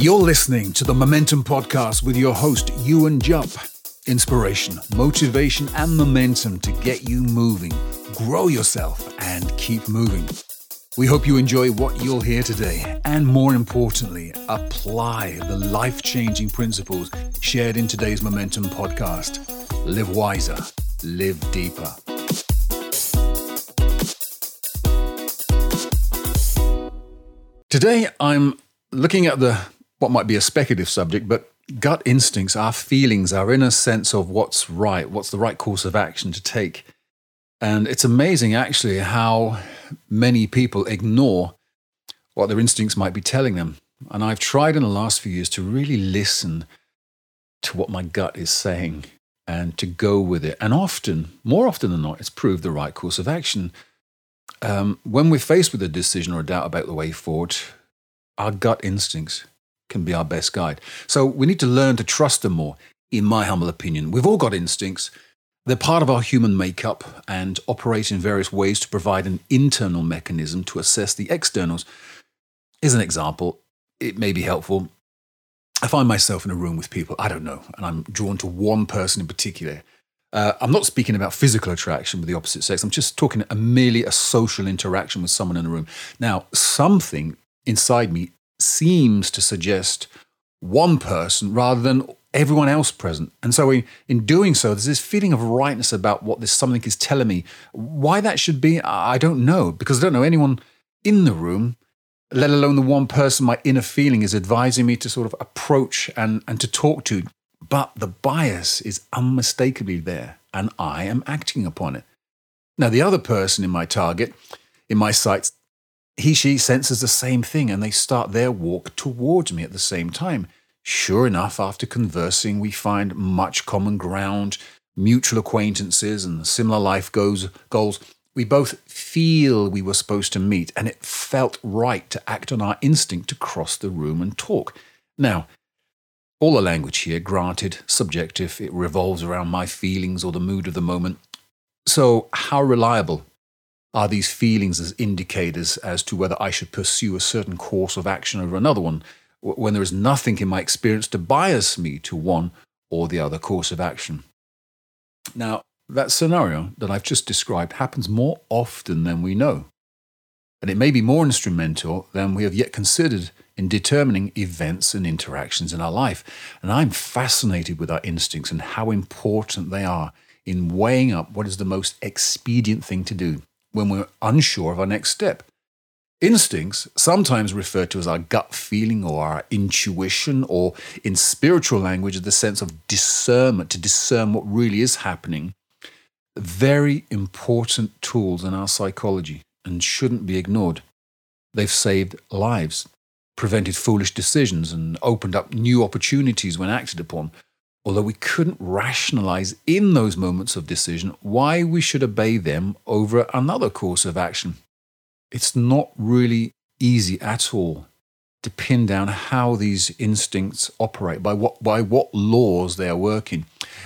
You're listening to the Momentum Podcast with your host, Ewan Jupp. Inspiration, motivation, and momentum to get you moving, grow yourself, and keep moving. We hope you enjoy what you'll hear today, and more importantly, apply the life changing principles shared in today's Momentum podcast. Live wiser, live deeper. Today, I'm looking at the what might be a speculative subject, but gut instincts, our feelings, our inner sense of what's right, what's the right course of action to take. And it's amazing, actually, how many people ignore what their instincts might be telling them. And I've tried in the last few years to really listen to what my gut is saying and to go with it. And often, more often than not, it's proved the right course of action. Um, when we're faced with a decision or a doubt about the way forward, our gut instincts can be our best guide. So we need to learn to trust them more, in my humble opinion. We've all got instincts. They're part of our human makeup and operate in various ways to provide an internal mechanism to assess the externals. As an example, it may be helpful. I find myself in a room with people I don't know, and I'm drawn to one person in particular. Uh, I'm not speaking about physical attraction with the opposite sex. I'm just talking a, merely a social interaction with someone in a room. Now, something inside me seems to suggest one person rather than everyone else present. And so, in, in doing so, there's this feeling of rightness about what this something is telling me. Why that should be, I don't know, because I don't know anyone in the room, let alone the one person my inner feeling is advising me to sort of approach and, and to talk to. But the bias is unmistakably there, and I am acting upon it. Now, the other person in my target, in my sights, he, she senses the same thing, and they start their walk towards me at the same time. Sure enough, after conversing, we find much common ground, mutual acquaintances, and similar life goals. goals. We both feel we were supposed to meet, and it felt right to act on our instinct to cross the room and talk. Now, all the language here, granted, subjective, it revolves around my feelings or the mood of the moment. So, how reliable are these feelings as indicators as to whether I should pursue a certain course of action over another one, when there is nothing in my experience to bias me to one or the other course of action? Now, that scenario that I've just described happens more often than we know. And it may be more instrumental than we have yet considered in determining events and interactions in our life. And I'm fascinated with our instincts and how important they are in weighing up what is the most expedient thing to do when we're unsure of our next step. Instincts, sometimes referred to as our gut feeling or our intuition, or in spiritual language, the sense of discernment, to discern what really is happening, very important tools in our psychology and shouldn't be ignored. They've saved lives prevented foolish decisions and opened up new opportunities when acted upon, although we couldn't rationalize in those moments of decision why we should obey them over another course of action. It's not really easy at all to pin down how these instincts operate, by what, by what laws they are working,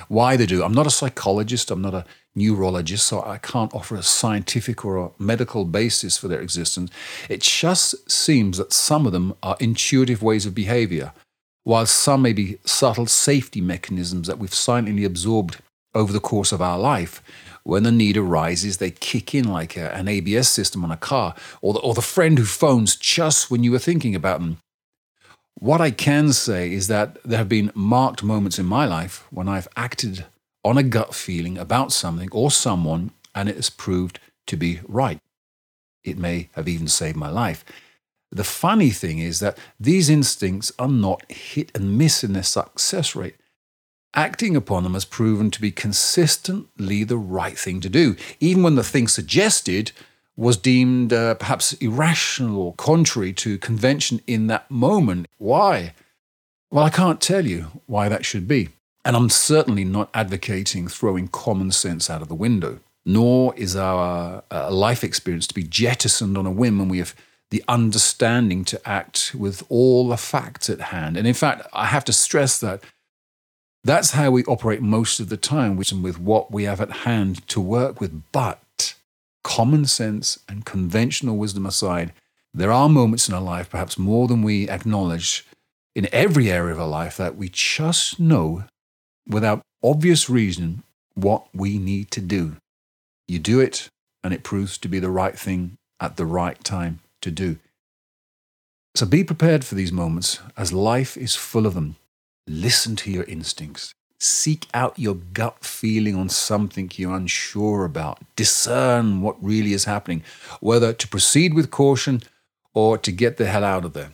why they do. I'm not a psychologist, I'm not a neurologist, so I can't offer a scientific or a medical basis for their existence. It just seems that some of them are intuitive ways of behavior, while some may be subtle safety mechanisms that we've silently absorbed over the course of our life. When the need arises, they kick in like a, an ABS system on a car, or the, or the friend who phones just when you were thinking about them. What I can say is that there have been marked moments in my life when I've acted on a gut feeling about something or someone, and it has proved to be right. It may have even saved my life. The funny thing is that these instincts are not hit and miss in their success rate. Acting upon them has proven to be consistently the right thing to do, even when the thing suggested was deemed uh, perhaps irrational or contrary to convention in that moment. Why? Well, I can't tell you why that should be. And I'm certainly not advocating throwing common sense out of the window, nor is our uh, life experience to be jettisoned on a whim when we have the understanding to act with all the facts at hand. And in fact, I have to stress that that's how we operate most of the time, with what we have at hand to work with. But common sense and conventional wisdom aside, there are moments in our life, perhaps more than we acknowledge, in every area of our life that we just know without obvious reason what we need to do. You do it, and it proves to be the right thing at the right time to do. So be prepared for these moments, as life is full of them. Listen to your instincts. Seek out your gut feeling on something you're unsure about. Discern what really is happening, whether to proceed with caution or to get the hell out of there.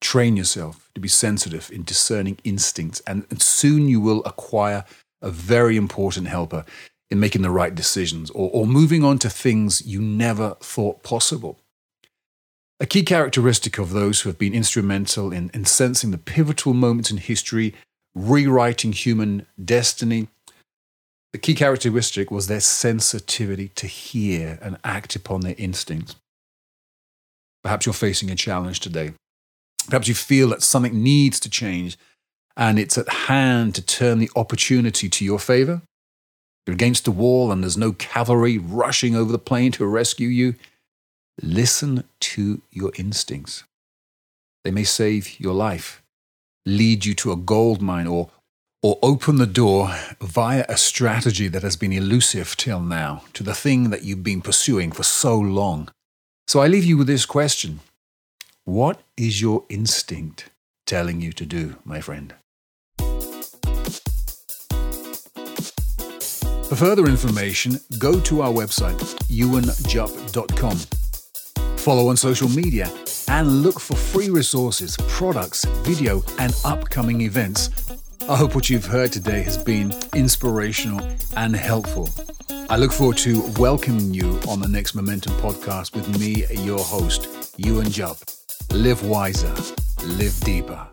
Train yourself to be sensitive in discerning instincts, and, soon you will acquire a very important helper in making the right decisions or, or moving on to things you never thought possible. A key characteristic of those who have been instrumental in, in sensing the pivotal moments in history, rewriting human destiny, the key characteristic was their sensitivity to hear and act upon their instincts. Perhaps you're facing a challenge today. Perhaps you feel that something needs to change and it's at hand to turn the opportunity to your favor. You're against the wall and there's no cavalry rushing over the plain to rescue you. Listen to your instincts. They may save your life, lead you to a gold mine, or, or open the door via a strategy that has been elusive till now to the thing that you've been pursuing for so long. So I leave you with this question What is your instinct telling you to do, my friend? For further information, go to our website, ewanjupp.com. Follow on social media and look for free resources, products, video, and upcoming events. I hope what you've heard today has been inspirational and helpful. I look forward to welcoming you on the next Momentum podcast with me, your host, Ewan Jupp. Live wiser, live deeper.